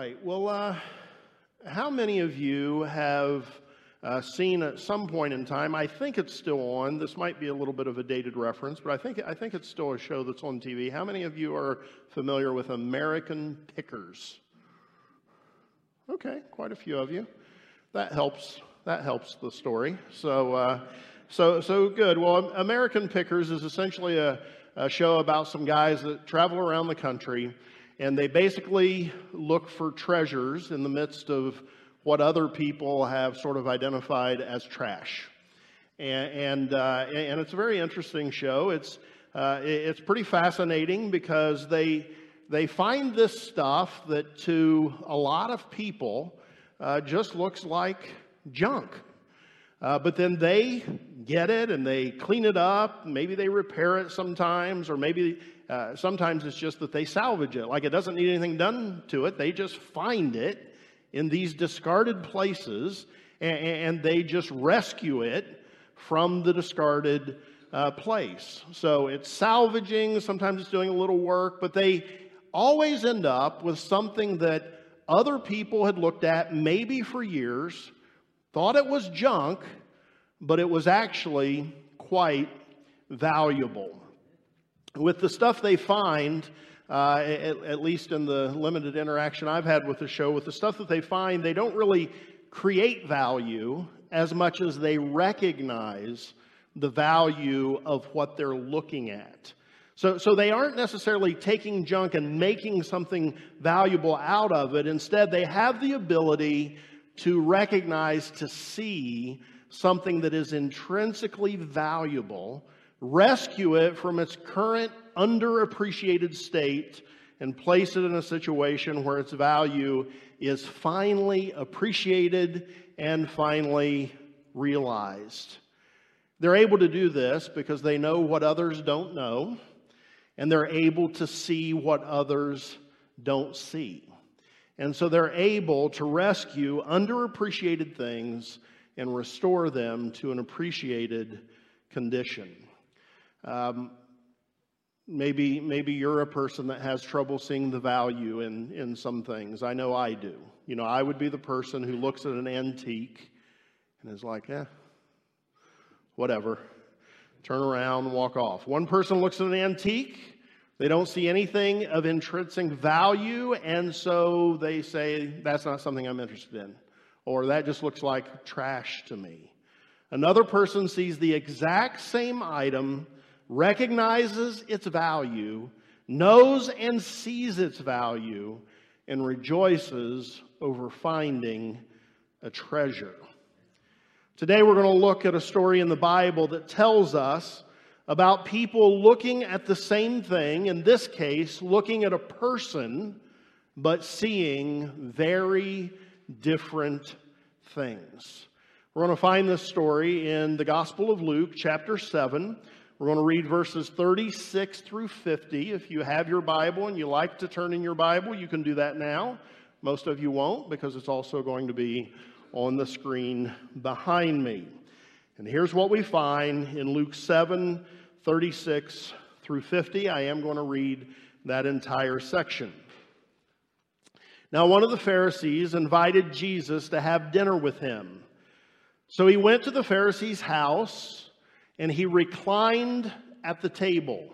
right. Well, uh, how many of you have uh, seen at some point in time? I think it's still on. This might be a little bit of a dated reference, but I think I think it's still a show that's on TV. How many of you are familiar with American Pickers? Okay, quite a few of you. That helps. That helps the story. So, uh, so, so good. Well, American Pickers is essentially a, a show about some guys that travel around the country and they basically look for treasures in the midst of what other people have sort of identified as trash. And, and, uh, and it's a very interesting show. It's, uh, it's pretty fascinating because they, they find this stuff that to a lot of people uh, just looks like junk. Uh, but then they get it and they clean it up. Maybe they repair it sometimes, or maybe uh, sometimes it's just that they salvage it. Like it doesn't need anything done to it. They just find it in these discarded places and, and they just rescue it from the discarded uh, place. So it's salvaging, sometimes it's doing a little work, but they always end up with something that other people had looked at maybe for years, thought it was junk, but it was actually quite valuable with the stuff they find, uh, at, at, least in the limited interaction I've had with the show, with the stuff that they find, they don't really create value as much as they recognize the value of what they're looking at. So, so they aren't necessarily taking junk and making something valuable out of it. Instead, they have the ability to recognize, to see something that is intrinsically valuable rescue it from its current underappreciated state and place it in a situation where its value is finally appreciated and finally realized. They're able to do this because they know what others don't know, and they're able to see what others don't see. And so they're able to rescue underappreciated things and restore them to an appreciated condition. Um, maybe, maybe you're a person that has trouble seeing the value in, in some things. I know I do. You know, I would be the person who looks at an antique and is like, eh, whatever. Turn around, walk off. One person looks at an antique, they don't see anything of intrinsic value, and so they say, that's not something I'm interested in. Or that just looks like trash to me. Another person sees the exact same item recognizes its value, knows and sees its value, and rejoices over finding a treasure. Today, we're going to look at a story in the Bible that tells us about people looking at the same thing, in this case, looking at a person, but seeing very different things. We're going to find this story in the Gospel of Luke, chapter 7. We're going to read verses 36 through 50. If you have your Bible and you like to turn in your Bible, you can do that now. Most of you won't because it's also going to be on the screen behind me. And here's what we find in Luke 7 36 through 50. I am going to read that entire section. Now, one of the Pharisees invited Jesus to have dinner with him. So he went to the Pharisee's house and he reclined at the table.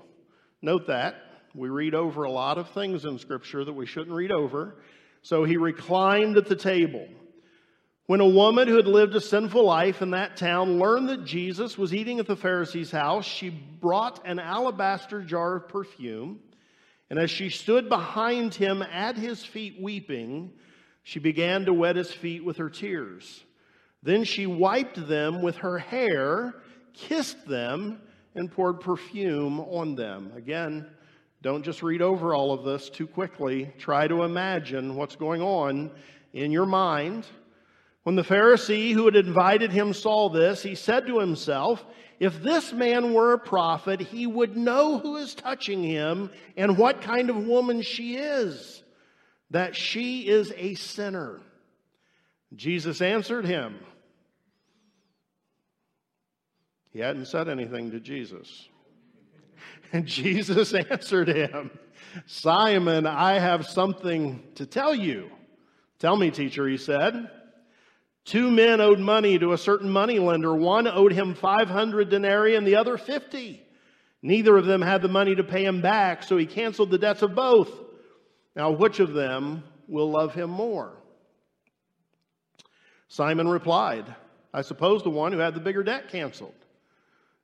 Note that. We read over a lot of things in Scripture that we shouldn't read over. So he reclined at the table. When a woman who had lived a sinful life in that town learned that Jesus was eating at the Pharisee's house, she brought an alabaster jar of perfume. And as she stood behind him at his feet weeping, she began to wet his feet with her tears. Then she wiped them with her hair kissed them, and poured perfume on them. Again, don't just read over all of this too quickly. Try to imagine what's going on in your mind. When the Pharisee who had invited him saw this, he said to himself, If this man were a prophet, he would know who is touching him and what kind of woman she is, that she is a sinner. Jesus answered him, he hadn't said anything to Jesus. And Jesus answered him, Simon, I have something to tell you. Tell me, teacher, he said. Two men owed money to a certain money lender. One owed him 500 denarii and the other 50. Neither of them had the money to pay him back, so he canceled the debts of both. Now, which of them will love him more? Simon replied, I suppose the one who had the bigger debt canceled.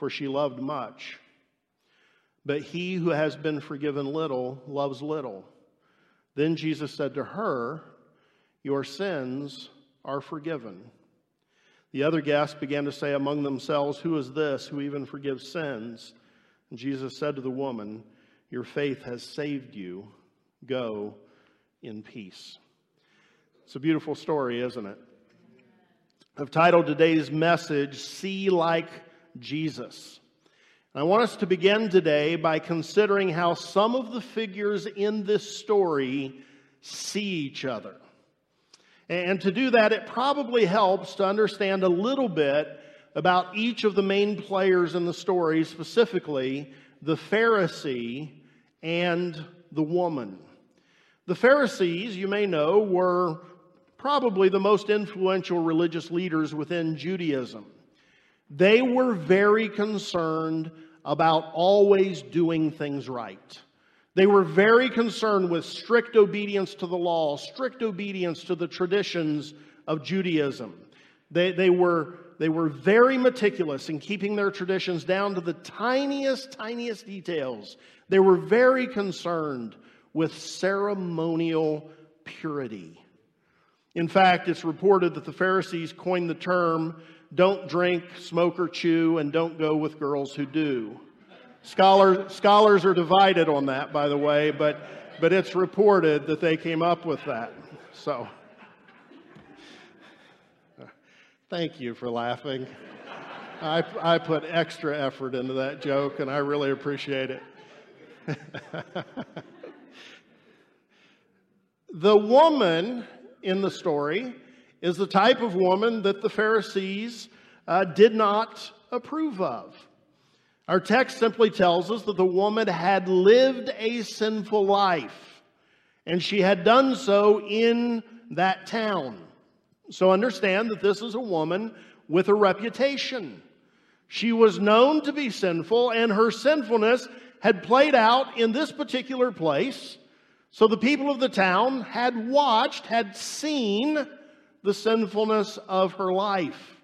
for she loved much. But he who has been forgiven little loves little. Then Jesus said to her, Your sins are forgiven. The other guests began to say among themselves, Who is this who even forgives sins? And Jesus said to the woman, Your faith has saved you. Go in peace. It's a beautiful story, isn't it? I've titled today's message, See Like Jesus. I want us to begin today by considering how some of the figures in this story see each other. And to do that, it probably helps to understand a little bit about each of the main players in the story, specifically the Pharisee and the woman. The Pharisees, you may know, were probably the most influential religious leaders within Judaism. They were very concerned about always doing things right. They were very concerned with strict obedience to the law, strict obedience to the traditions of Judaism. They, they were they were very meticulous in keeping their traditions down to the tiniest, tiniest details. They were very concerned with ceremonial purity. In fact, it's reported that the Pharisees coined the term don't drink, smoke, or chew, and don't go with girls who do. Scholars, scholars are divided on that, by the way, but, but it's reported that they came up with that. So. Thank you for laughing. I, I put extra effort into that joke, and I really appreciate it. the woman in the story is the type of woman that the Pharisees uh, did not approve of. Our text simply tells us that the woman had lived a sinful life, and she had done so in that town. So understand that this is a woman with a reputation. She was known to be sinful, and her sinfulness had played out in this particular place. So the people of the town had watched, had seen the sinfulness of her life.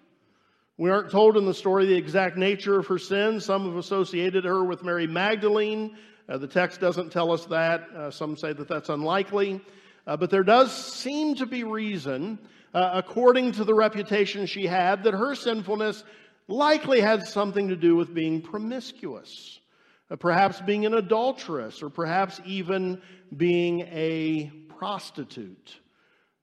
We aren't told in the story the exact nature of her sin. Some have associated her with Mary Magdalene. Uh, the text doesn't tell us that. Uh, some say that that's unlikely. Uh, but there does seem to be reason uh, according to the reputation she had, that her sinfulness likely had something to do with being promiscuous, uh, perhaps being an adulteress, or perhaps even being a prostitute.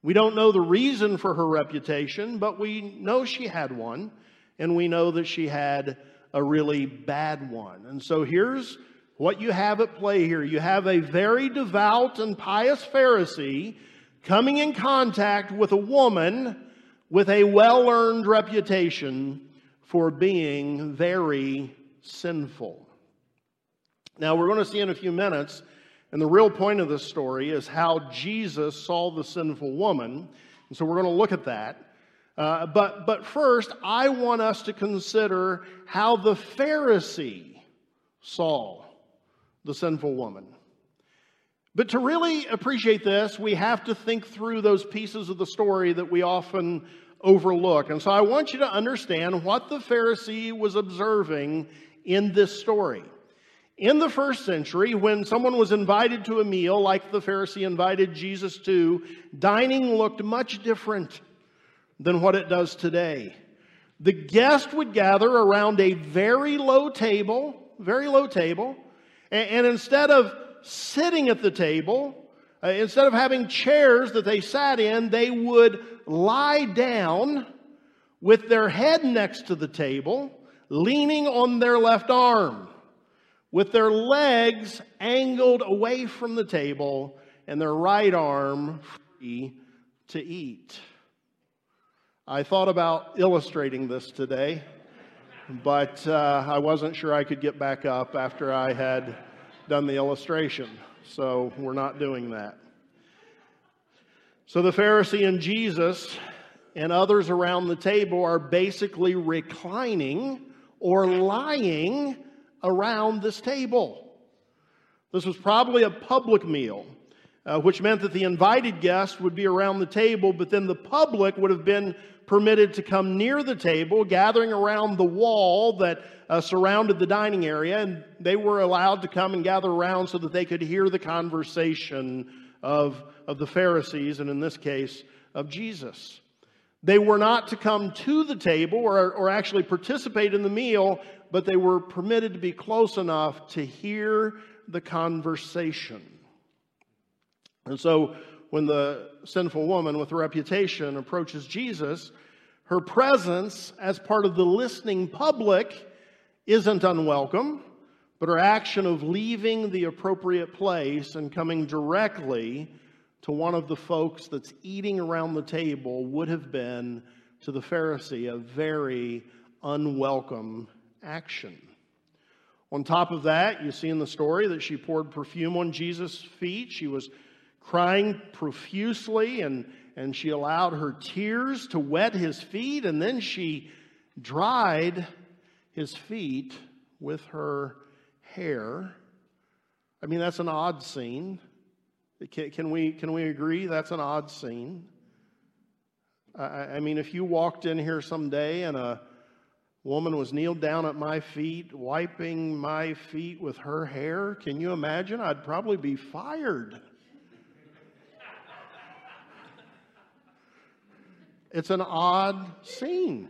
We don't know the reason for her reputation, but we know she had one, and we know that she had a really bad one. And so here's what you have at play here. You have a very devout and pious Pharisee coming in contact with a woman with a well earned reputation for being very sinful. Now, we're going to see in a few minutes, and the real point of this story is how Jesus saw the sinful woman. And so we're going to look at that. Uh, but, but first, I want us to consider how the Pharisee saw the sinful woman. But to really appreciate this, we have to think through those pieces of the story that we often overlook. And so I want you to understand what the Pharisee was observing in this story. In the first century, when someone was invited to a meal like the Pharisee invited Jesus to, dining looked much different than what it does today. The guest would gather around a very low table, very low table, and, instead of sitting at the table, Uh, instead of having chairs that they sat in, they would lie down with their head next to the table, leaning on their left arm, with their legs angled away from the table and their right arm free to eat. I thought about illustrating this today, but uh, I wasn't sure I could get back up after I had done the illustration. So we're not doing that. So the Pharisee and Jesus and others around the table are basically reclining or lying around this table. This was probably a public meal, uh, which meant that the invited guests would be around the table, but then the public would have been permitted to come near the table, gathering around the wall that uh, surrounded the dining area, and they were allowed to come and gather around so that they could hear the conversation of, of the Pharisees, and in this case, of Jesus. They were not to come to the table or, or actually participate in the meal, but they were permitted to be close enough to hear the conversation. And so when the sinful woman with a reputation approaches Jesus, her presence as part of the listening public isn't unwelcome, but her action of leaving the appropriate place and coming directly to one of the folks that's eating around the table would have been to the Pharisee a very unwelcome action. On top of that, you see in the story that she poured perfume on Jesus' feet. She was crying profusely and, and she allowed her tears to wet his feet and then she dried his feet with her hair. I mean, that's an odd scene. Can, can, we, can we agree that's an odd scene? I, I mean, if you walked in here someday and a woman was kneeled down at my feet, wiping my feet with her hair, can you imagine? I'd probably be fired. It's an odd scene.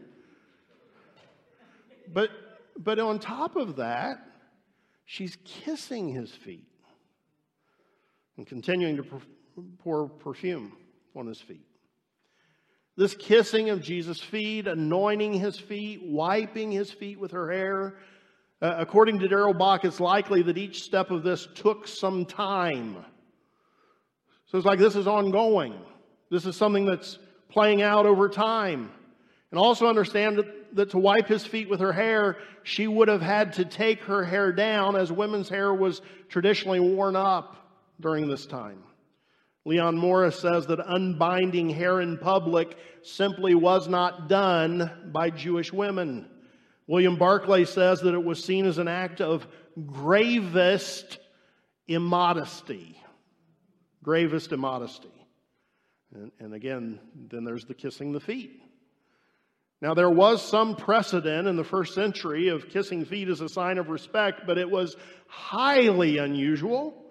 But, but on top of that, she's kissing his feet and continuing to pour perfume on his feet. This kissing of Jesus' feet, anointing his feet, wiping his feet with her hair. Uh, according to Darrell Bock, it's likely that each step of this took some time. So it's like this is ongoing. This is something that's playing out over time. And also understand that, that to wipe his feet with her hair, she would have had to take her hair down as women's hair was traditionally worn up during this time. Leon Morris says that unbinding hair in public simply was not done by Jewish women. William Barclay says that it was seen as an act of gravest immodesty. Gravest immodesty. And, and again, then there's the kissing the feet. Now, there was some precedent in the first century of kissing feet as a sign of respect, but it was highly unusual.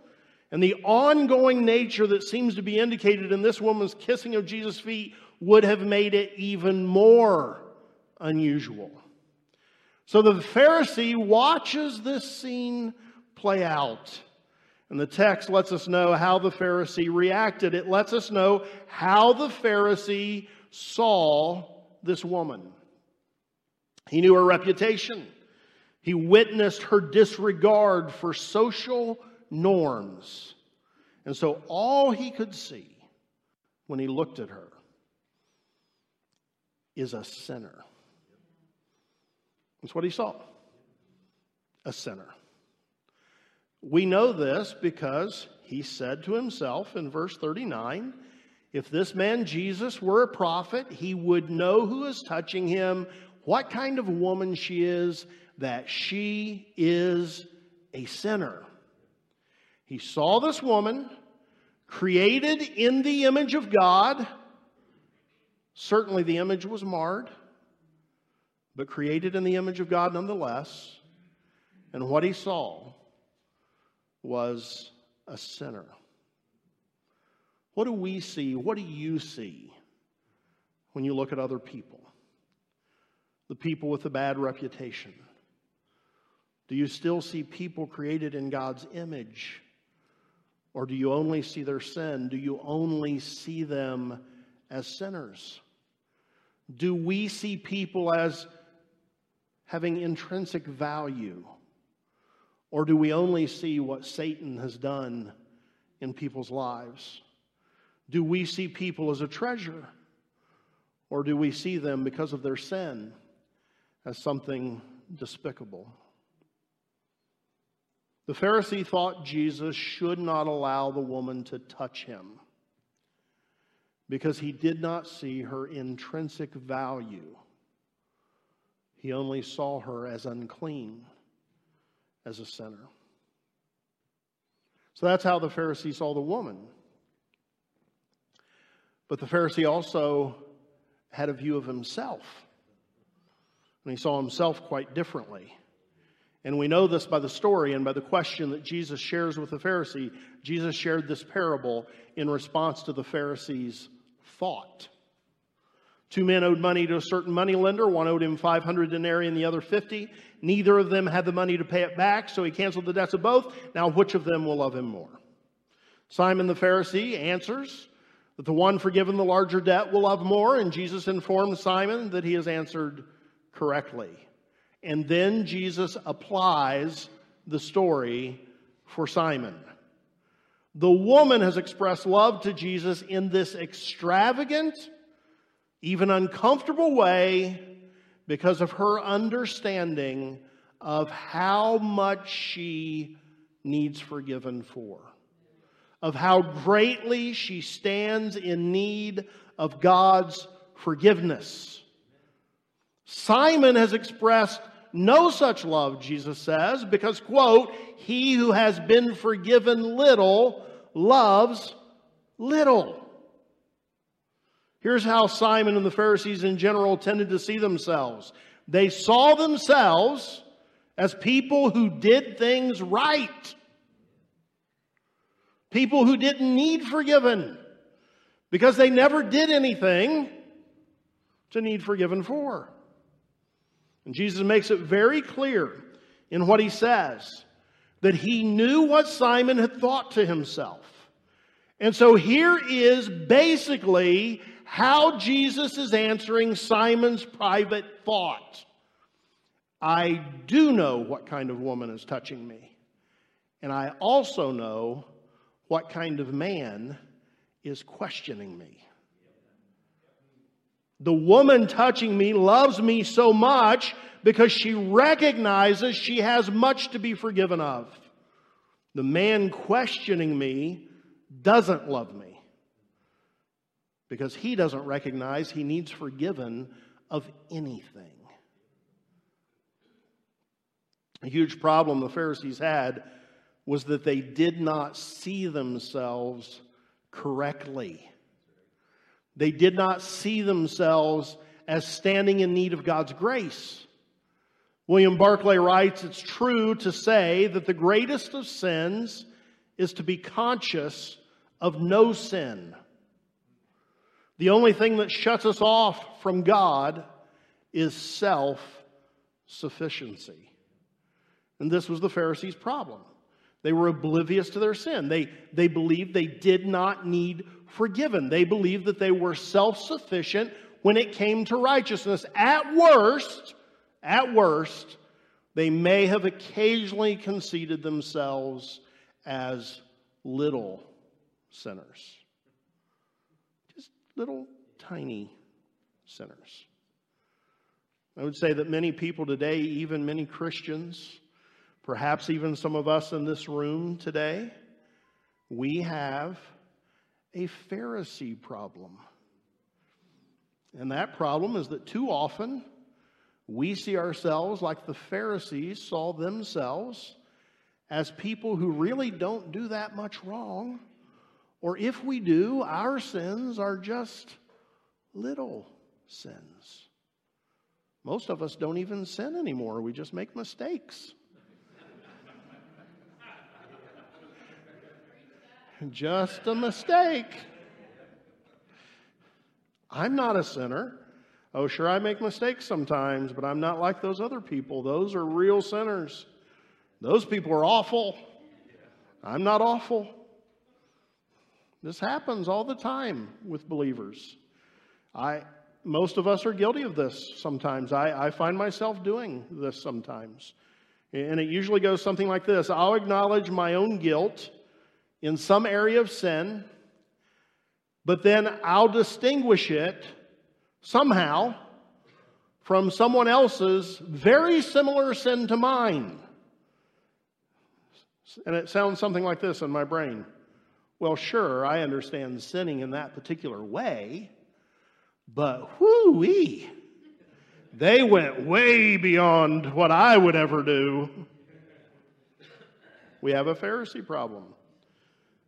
And the ongoing nature that seems to be indicated in this woman's kissing of Jesus' feet would have made it even more unusual. So the Pharisee watches this scene play out. And the text lets us know how the Pharisee reacted. It lets us know how the Pharisee saw this woman. He knew her reputation. He witnessed her disregard for social norms. And so all he could see when he looked at her is a sinner. That's what he saw a sinner. We know this because he said to himself in verse 39 if this man Jesus were a prophet, he would know who is touching him, what kind of woman she is, that she is a sinner. He saw this woman created in the image of God. Certainly the image was marred, but created in the image of God nonetheless. And what he saw was a sinner. What do we see? What do you see when you look at other people? The people with a bad reputation. Do you still see people created in God's image? Or do you only see their sin? Do you only see them as sinners? Do we see people as having intrinsic value? Or do we only see what Satan has done in people's lives? Do we see people as a treasure? Or do we see them because of their sin as something despicable? The Pharisee thought Jesus should not allow the woman to touch him because he did not see her intrinsic value. He only saw her as unclean, as a sinner. So that's how the Pharisee saw the woman. But the Pharisee also had a view of himself. And he saw himself quite differently. And we know this by the story and by the question that Jesus shares with the Pharisee. Jesus shared this parable in response to the Pharisee's thought. Two men owed money to a certain money lender. One owed him 500 denarii and the other 50. Neither of them had the money to pay it back, so he canceled the debts of both. Now, which of them will love him more? Simon the Pharisee answers that the one forgiven the larger debt will love more, and Jesus informs Simon that he has answered correctly. And then Jesus applies the story for Simon. The woman has expressed love to Jesus in this extravagant, even uncomfortable way because of her understanding of how much she needs forgiven for, of how greatly she stands in need of God's forgiveness. Simon has expressed no such love, Jesus says, because, quote, he who has been forgiven little loves little. Here's how Simon and the Pharisees in general tended to see themselves they saw themselves as people who did things right, people who didn't need forgiven because they never did anything to need forgiven for. And Jesus makes it very clear in what he says that he knew what Simon had thought to himself. And so here is basically how Jesus is answering Simon's private thought. I do know what kind of woman is touching me. And I also know what kind of man is questioning me. The woman touching me loves me so much because she recognizes she has much to be forgiven of. The man questioning me doesn't love me because he doesn't recognize he needs forgiven of anything. A huge problem the Pharisees had was that they did not see themselves correctly. They did not see themselves as standing in need of God's grace. William Barclay writes It's true to say that the greatest of sins is to be conscious of no sin. The only thing that shuts us off from God is self sufficiency. And this was the Pharisees' problem. They were oblivious to their sin. They, they believed they did not need forgiven. They believed that they were self sufficient when it came to righteousness. At worst, at worst, they may have occasionally conceded themselves as little sinners. Just little tiny sinners. I would say that many people today, even many Christians, Perhaps even some of us in this room today, we have a Pharisee problem. And that problem is that too often we see ourselves like the Pharisees saw themselves as people who really don't do that much wrong. Or if we do, our sins are just little sins. Most of us don't even sin anymore, we just make mistakes. Just a mistake. I'm not a sinner. Oh, sure, I make mistakes sometimes, but I'm not like those other people. Those are real sinners. Those people are awful. I'm not awful. This happens all the time with believers. I, most of us are guilty of this sometimes. I, I find myself doing this sometimes. And it usually goes something like this I'll acknowledge my own guilt in some area of sin, but then I'll distinguish it somehow from someone else's very similar sin to mine. And it sounds something like this in my brain. Well, sure, I understand sinning in that particular way, but whoo they went way beyond what I would ever do. We have a Pharisee problem.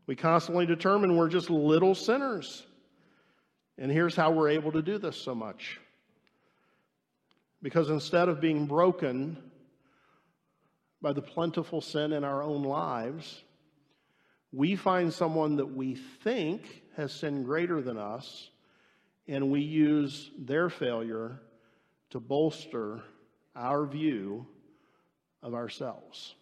We constantly determine we're just little sinners. And here's how we're able to do this so much. Because instead of being broken by the plentiful sin in our own lives, we find someone that we think has sinned greater than us, and we use their failure to bolster our view of ourselves.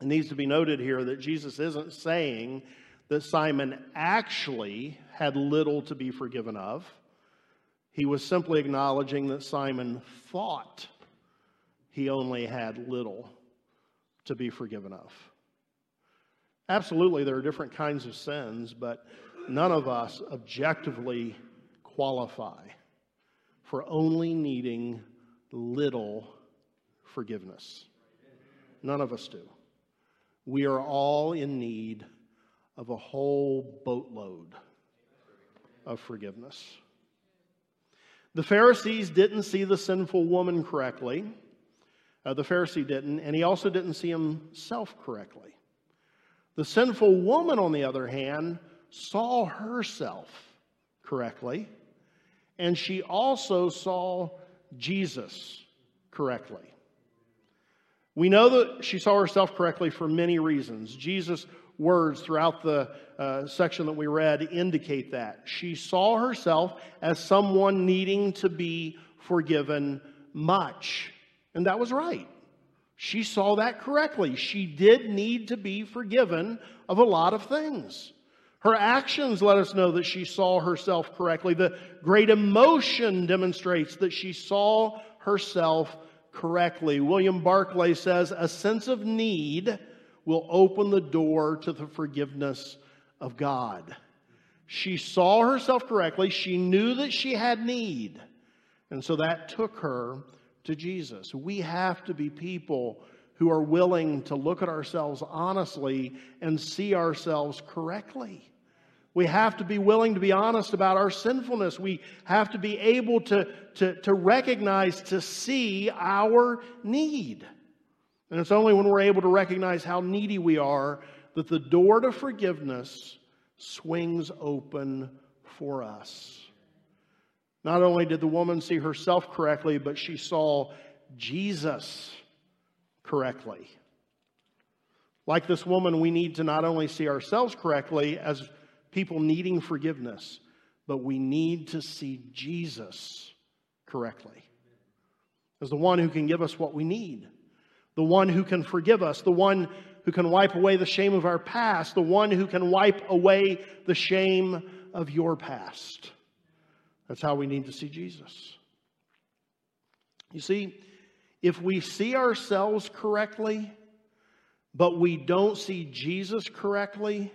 It needs to be noted here that Jesus isn't saying that Simon actually had little to be forgiven of. He was simply acknowledging that Simon thought he only had little to be forgiven of. Absolutely, there are different kinds of sins, but none of us objectively qualify for only needing little forgiveness. None of us do. We are all in need of a whole boatload of forgiveness. The Pharisees didn't see the sinful woman correctly. Uh, the Pharisee didn't, and he also didn't see himself correctly. The sinful woman, on the other hand, saw herself correctly, and she also saw Jesus correctly. We know that she saw herself correctly for many reasons. Jesus' words throughout the uh, section that we read indicate that. She saw herself as someone needing to be forgiven much. And that was right. She saw that correctly. She did need to be forgiven of a lot of things. Her actions let us know that she saw herself correctly. The great emotion demonstrates that she saw herself correctly. William Barclay says a sense of need will open the door to the forgiveness of God. She saw herself correctly. She knew that she had need. And so that took her to Jesus. We have to be people who are willing to look at ourselves honestly and see ourselves correctly. We have to be willing to be honest about our sinfulness. We have to be able to, to, to recognize, to see our need. And it's only when we're able to recognize how needy we are that the door to forgiveness swings open for us. Not only did the woman see herself correctly, but she saw Jesus correctly. Like this woman, we need to not only see ourselves correctly as people needing forgiveness, but we need to see Jesus correctly as the one who can give us what we need, the one who can forgive us, the one who can wipe away the shame of our past, the one who can wipe away the shame of your past. That's how we need to see Jesus. You see, if we see ourselves correctly, but we don't see Jesus correctly,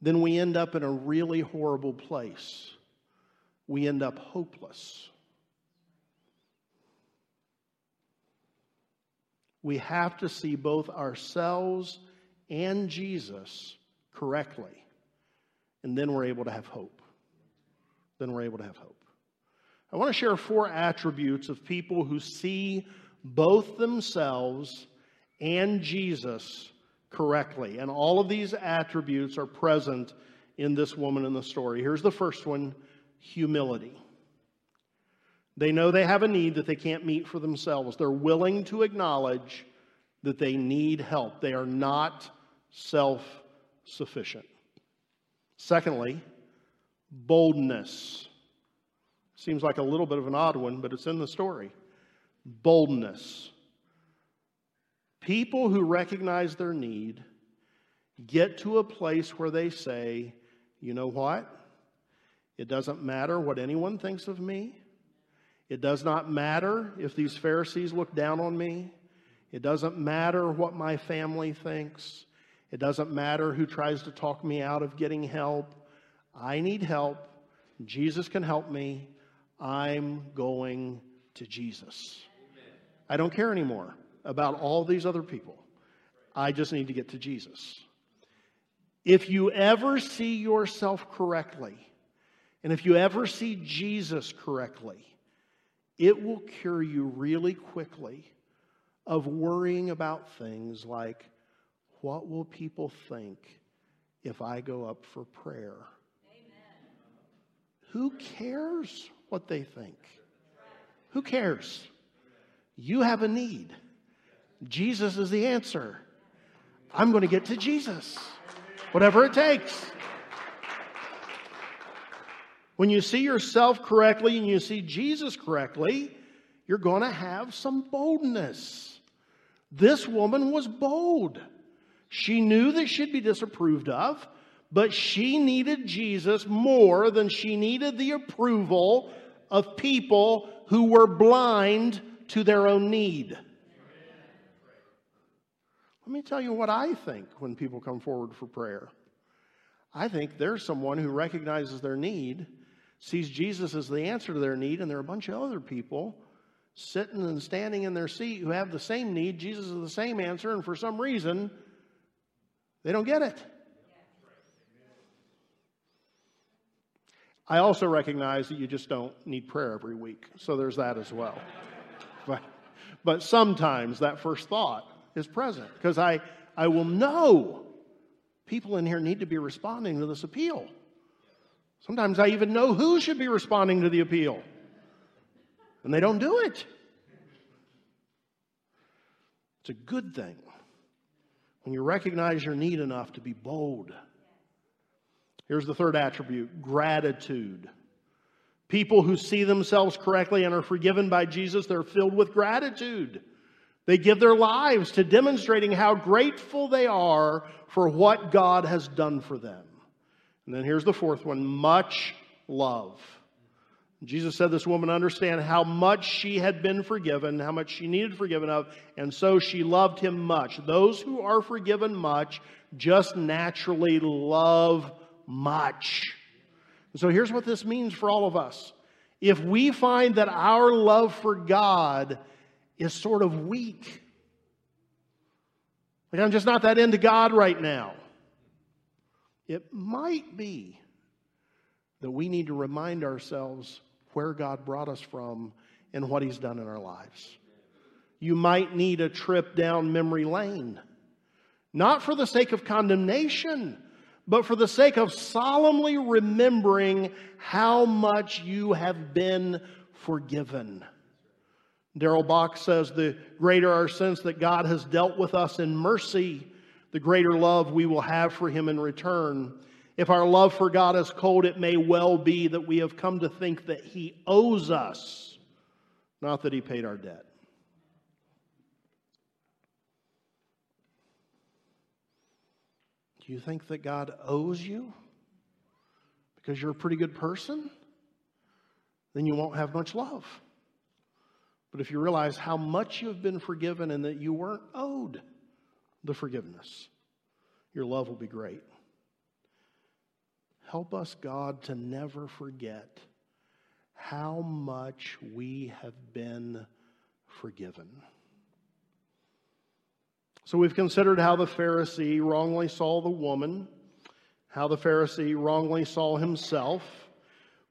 then we end up in a really horrible place. We end up hopeless. We have to see both ourselves and Jesus correctly, and then we're able to have hope then we're able to have hope. I want to share four attributes of people who see both themselves and Jesus correctly. And all of these attributes are present in this woman in the story. Here's the first one humility. They know they have a need that they can't meet for themselves. They're willing to acknowledge that they need help. They are not self sufficient. Secondly, Boldness. Seems like a little bit of an odd one, but it's in the story. Boldness. People who recognize their need get to a place where they say, you know what? It doesn't matter what anyone thinks of me. It does not matter if these Pharisees look down on me. It doesn't matter what my family thinks. It doesn't matter who tries to talk me out of getting help. I need help. Jesus can help me. I'm going to Jesus. I don't care anymore about all these other people. I just need to get to Jesus. If you ever see yourself correctly, and if you ever see Jesus correctly, it will cure you really quickly of worrying about things like what will people think if I go up for prayer? Amen. Who cares what they think? Who cares? You have a need. Jesus is the answer. I'm going to get to Jesus, whatever it takes. When you see yourself correctly and you see Jesus correctly, you're going to have some boldness. This woman was bold. She knew that she'd be disapproved of, but she needed Jesus more than she needed the approval of people who were blind to their own need. Let me tell you what I think when people come forward for prayer. I think there's someone who recognizes their need, sees Jesus as the answer to their need, and there are a bunch of other people sitting and standing in their seat who have the same need. Jesus is the same answer, and for some reason, they don't get it. I also recognize that you just don't need prayer every week, so there's that as well. but, but sometimes that first thought is present because I, I will know people in here need to be responding to this appeal. Sometimes I even know who should be responding to the appeal, and they don't do it. It's a good thing when you recognize your need enough to be bold. Here's the third attribute gratitude. People who see themselves correctly and are forgiven by Jesus, they're filled with gratitude. They give their lives to demonstrating how grateful they are for what God has done for them. And then here's the fourth one much love. Jesus said this woman understand how much she had been forgiven, how much she needed forgiven of, and so she loved him much. Those who are forgiven much just naturally love much. So here's what this means for all of us. If we find that our love for God is sort of weak. Like, I'm just not that into God right now. It might be that we need to remind ourselves where God brought us from and what He's done in our lives. You might need a trip down memory lane, not for the sake of condemnation, but for the sake of solemnly remembering how much you have been forgiven. Darrell Bock says, The greater our sense that God has dealt with us in mercy, the greater love we will have for Him in return. If our love for God is cold, it may well be that we have come to think that He owes us, not that He paid our debt. Do you think that God owes you because you're a pretty good person? Then you won't have much love. But if you realize how much you've been forgiven and that you weren't owed the forgiveness, your love will be great. Help us, God, to never forget how much we have been forgiven. So we've considered how the Pharisee wrongly saw the woman, how the Pharisee wrongly saw himself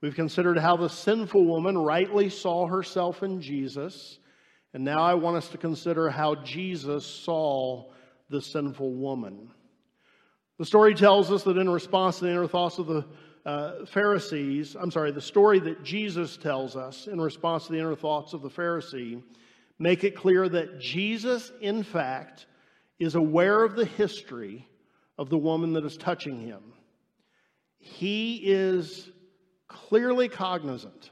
We've considered how the sinful woman rightly saw herself in Jesus. And now I want us to consider how Jesus saw the sinful woman. The story tells us that in response to the inner thoughts of the uh, Pharisees, I'm sorry, the story that Jesus tells us in response to the inner thoughts of the Pharisee make it clear that Jesus, in fact, is aware of the history of the woman that is touching him. He is clearly cognizant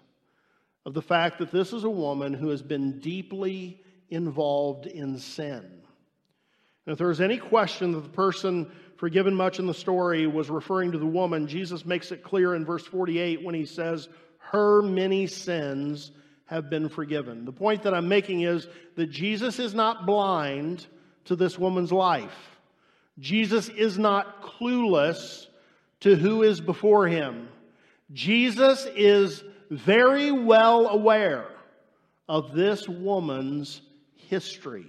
of the fact that this is a woman who has been deeply involved in sin. And if there was any question that the person forgiven much in the story was referring to the woman, Jesus makes it clear in verse 48 when he says, Her many sins have been forgiven. The point that I'm making is that Jesus is not blind to this woman's life. Jesus is not clueless to who is before him. Jesus is very well aware of this woman's history.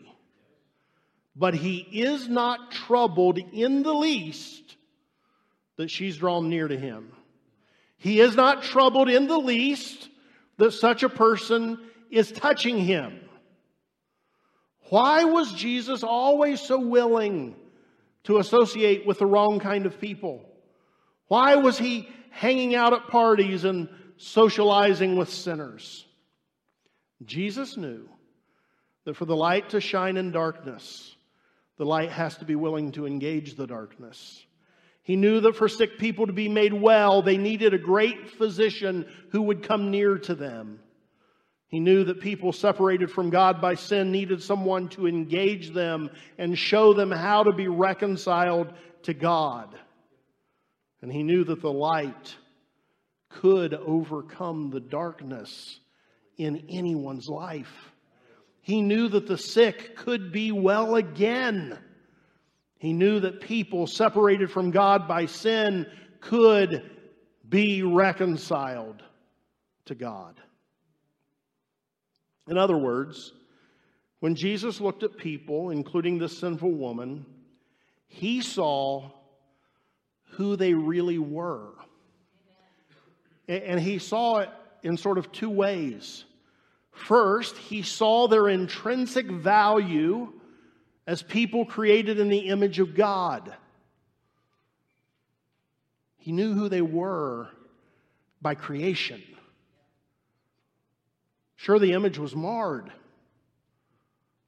But he is not troubled in the least that she's drawn near to him. He is not troubled in the least that such a person is touching him. Why was Jesus always so willing to associate with the wrong kind of people? Why was he hanging out at parties and socializing with sinners? Jesus knew that for the light to shine in darkness, the light has to be willing to engage the darkness. He knew that for sick people to be made well, they needed a great physician who would come near to them. He knew that people separated from God by sin needed someone to engage them and show them how to be reconciled to God. And he knew that the light could overcome the darkness in anyone's life. He knew that the sick could be well again. He knew that people separated from God by sin could be reconciled to God. In other words, when Jesus looked at people, including this sinful woman, he saw who they really were. And he saw it in sort of two ways. First, he saw their intrinsic value as people created in the image of God. He knew who they were by creation. Sure, the image was marred,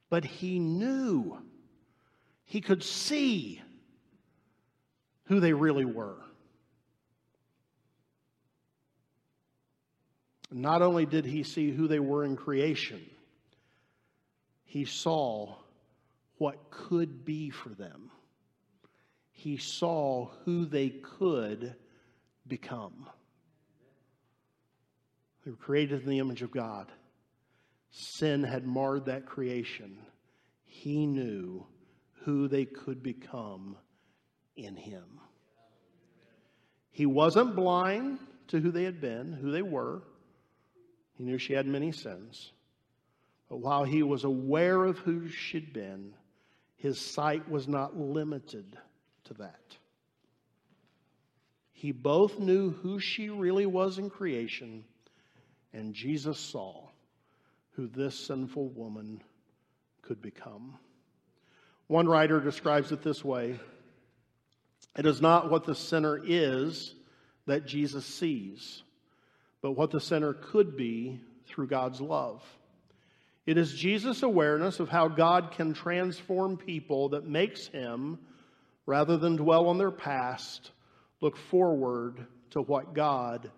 but he knew, he could see who they really were. Not only did he see who they were in creation, he saw what could be for them. He saw who they could become. They were created in the image of God. Sin had marred that creation. He knew who they could become in Him. He wasn't blind to who they had been, who they were. He knew she had many sins. But while he was aware of who she'd been, his sight was not limited to that. He both knew who she really was in creation, and Jesus saw who this sinful woman could become. One writer describes it this way It is not what the sinner is that Jesus sees but what the sinner could be through God's love. It is Jesus' awareness of how God can transform people that makes him, rather than dwell on their past, look forward to what God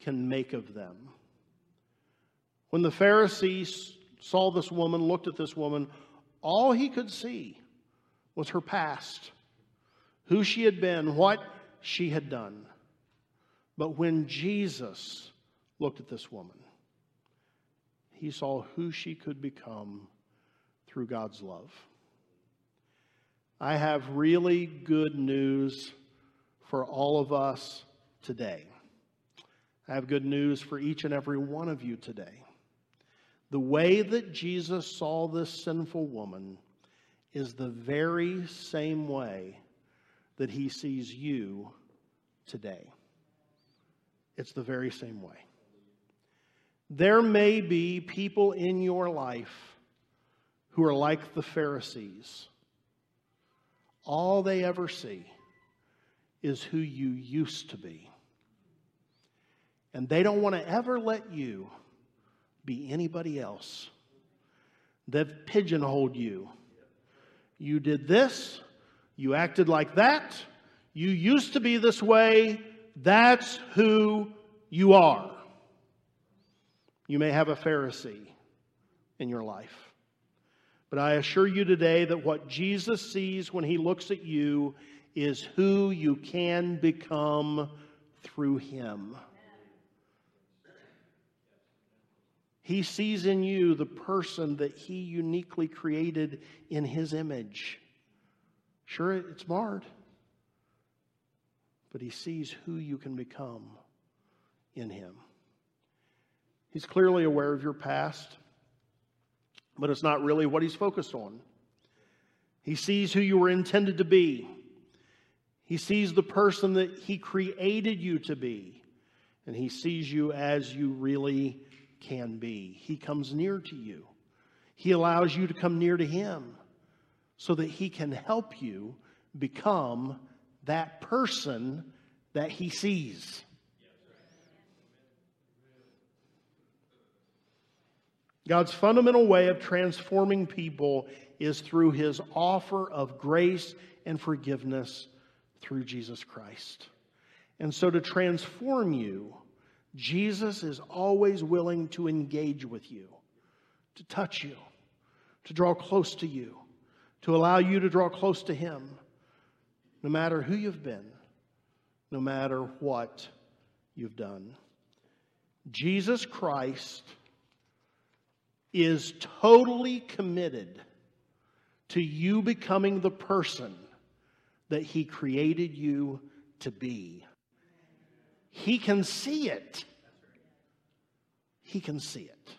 can make of them. When the Pharisees saw this woman, looked at this woman, all he could see was her past, who she had been, what she had done. But when Jesus looked at this woman. He saw who she could become through God's love. I have really good news for all of us today. I have good news for each and every one of you today. The way that Jesus saw this sinful woman is the very same way that he sees you today. It's the very same way. There may be people in your life who are like the Pharisees. All they ever see is who you used to be. And they don't want to ever let you be anybody else. They've pigeonholed you. You did this, you acted like that, you used to be this way, that's who you are. You may have a Pharisee in your life. But I assure you today that what Jesus sees when he looks at you is who you can become through him. He sees in you the person that he uniquely created in his image. Sure, it's marred, but he sees who you can become in him. He's clearly aware of your past, but it's not really what he's focused on. He sees who you were intended to be. He sees the person that he created you to be, and he sees you as you really can be. He comes near to you. He allows you to come near to him so that he can help you become that person that he sees. God's fundamental way of transforming people is through his offer of grace and forgiveness through Jesus Christ. And so, to transform you, Jesus is always willing to engage with you, to touch you, to draw close to you, to allow you to draw close to him, no matter who you've been, no matter what you've done. Jesus Christ is totally committed to you becoming the person that He created you to be. He can see it. He can see it.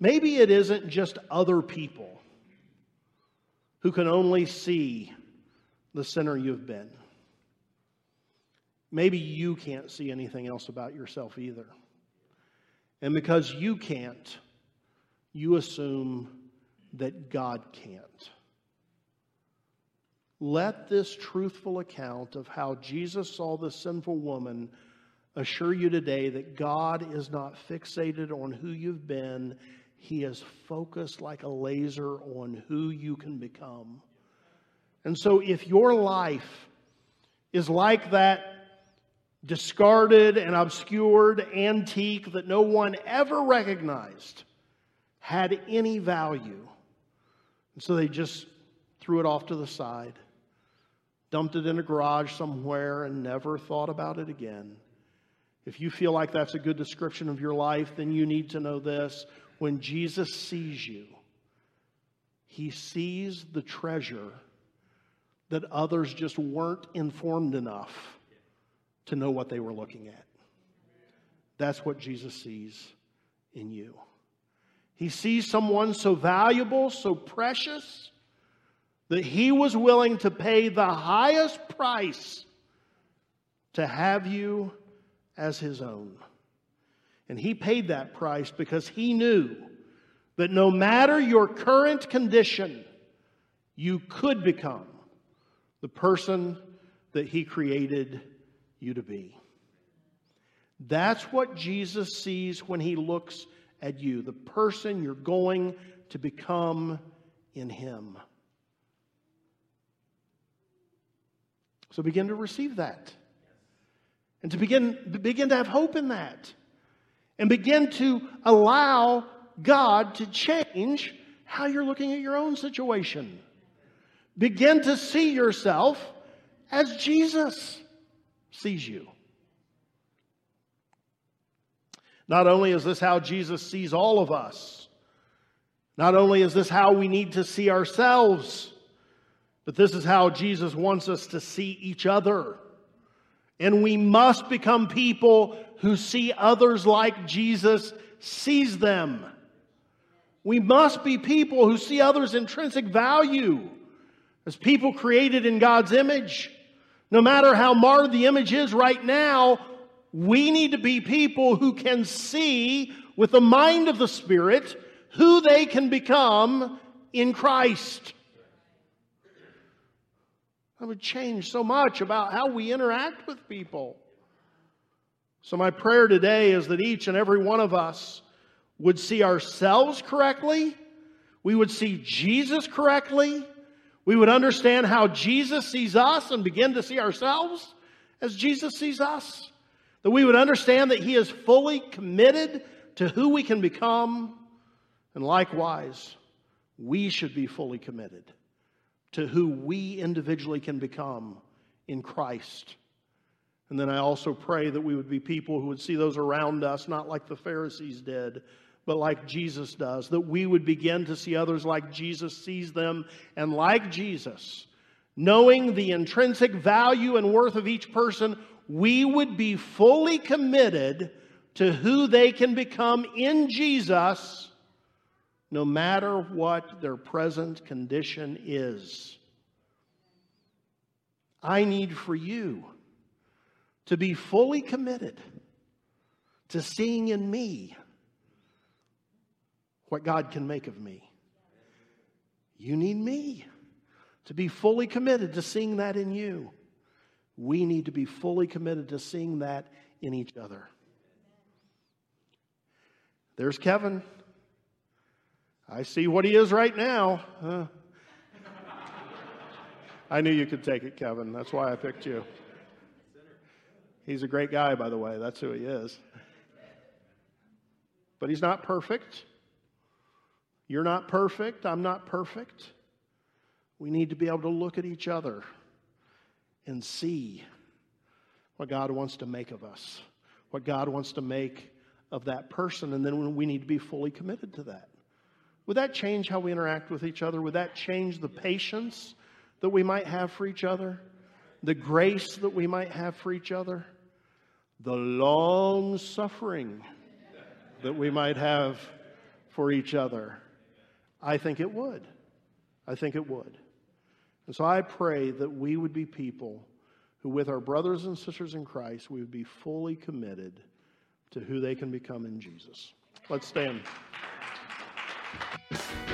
Maybe it isn't just other people who can only see the sinner you've been. Maybe you can't see anything else about yourself either. And because you can't, you assume that God can't. Let this truthful account of how Jesus saw the sinful woman assure you today that God is not fixated on who you've been, He is focused like a laser on who you can become. And so, if your life is like that discarded and obscured antique that no one ever recognized had any value. And so they just threw it off to the side, dumped it in a garage somewhere, and never thought about it again. If you feel like that's a good description of your life, then you need to know this. When Jesus sees you, he sees the treasure that others just weren't informed enough to know what they were looking at. That's what Jesus sees in you. He sees someone so valuable, so precious, that he was willing to pay the highest price to have you as his own. And he paid that price because he knew that no matter your current condition, you could become the person that he created you to be. That's what Jesus sees when he looks at you, the person you're going to become in him. So begin to receive that. And to begin, begin to have hope in that. And begin to allow God to change how you're looking at your own situation. Begin to see yourself as Jesus sees you. Not only is this how Jesus sees all of us, not only is this how we need to see ourselves, but this is how Jesus wants us to see each other. And we must become people who see others like Jesus sees them. We must be people who see others' intrinsic value as people created in God's image. No matter how marred the image is right now, we need to be people who can see with the mind of the Spirit who they can become in Christ. That would change so much about how we interact with people. So, my prayer today is that each and every one of us would see ourselves correctly, we would see Jesus correctly, we would understand how Jesus sees us and begin to see ourselves as Jesus sees us. That we would understand that He is fully committed to who we can become. And likewise, we should be fully committed to who we individually can become in Christ. And then I also pray that we would be people who would see those around us not like the Pharisees did, but like Jesus does. That we would begin to see others like Jesus sees them, and like Jesus, knowing the intrinsic value and worth of each person, we would be fully committed to who they can become in Jesus no matter what their present condition is. I need for you to be fully committed to seeing in me what God can make of me. You need me to be fully committed to seeing that in you. We need to be fully committed to seeing that in each other. There's Kevin. I see what he is right now. Uh, I knew you could take it, Kevin. That's why I picked you. He's a great guy, by the way. That's who he is. But he's not perfect. You're not perfect. I'm not perfect. We need to be able to look at each other and see what God wants to make of us, what God wants to make of that person, and then we need to be fully committed to that. Would that change how we interact with each other? Would that change the patience that we might have for each other? The grace that we might have for each other? The long suffering that we might have for each other? I think it would. I think it would. And so I pray that we would be people who, with our brothers and sisters in Christ, we would be fully committed to who they can become in Jesus. Let's stand. Thank you.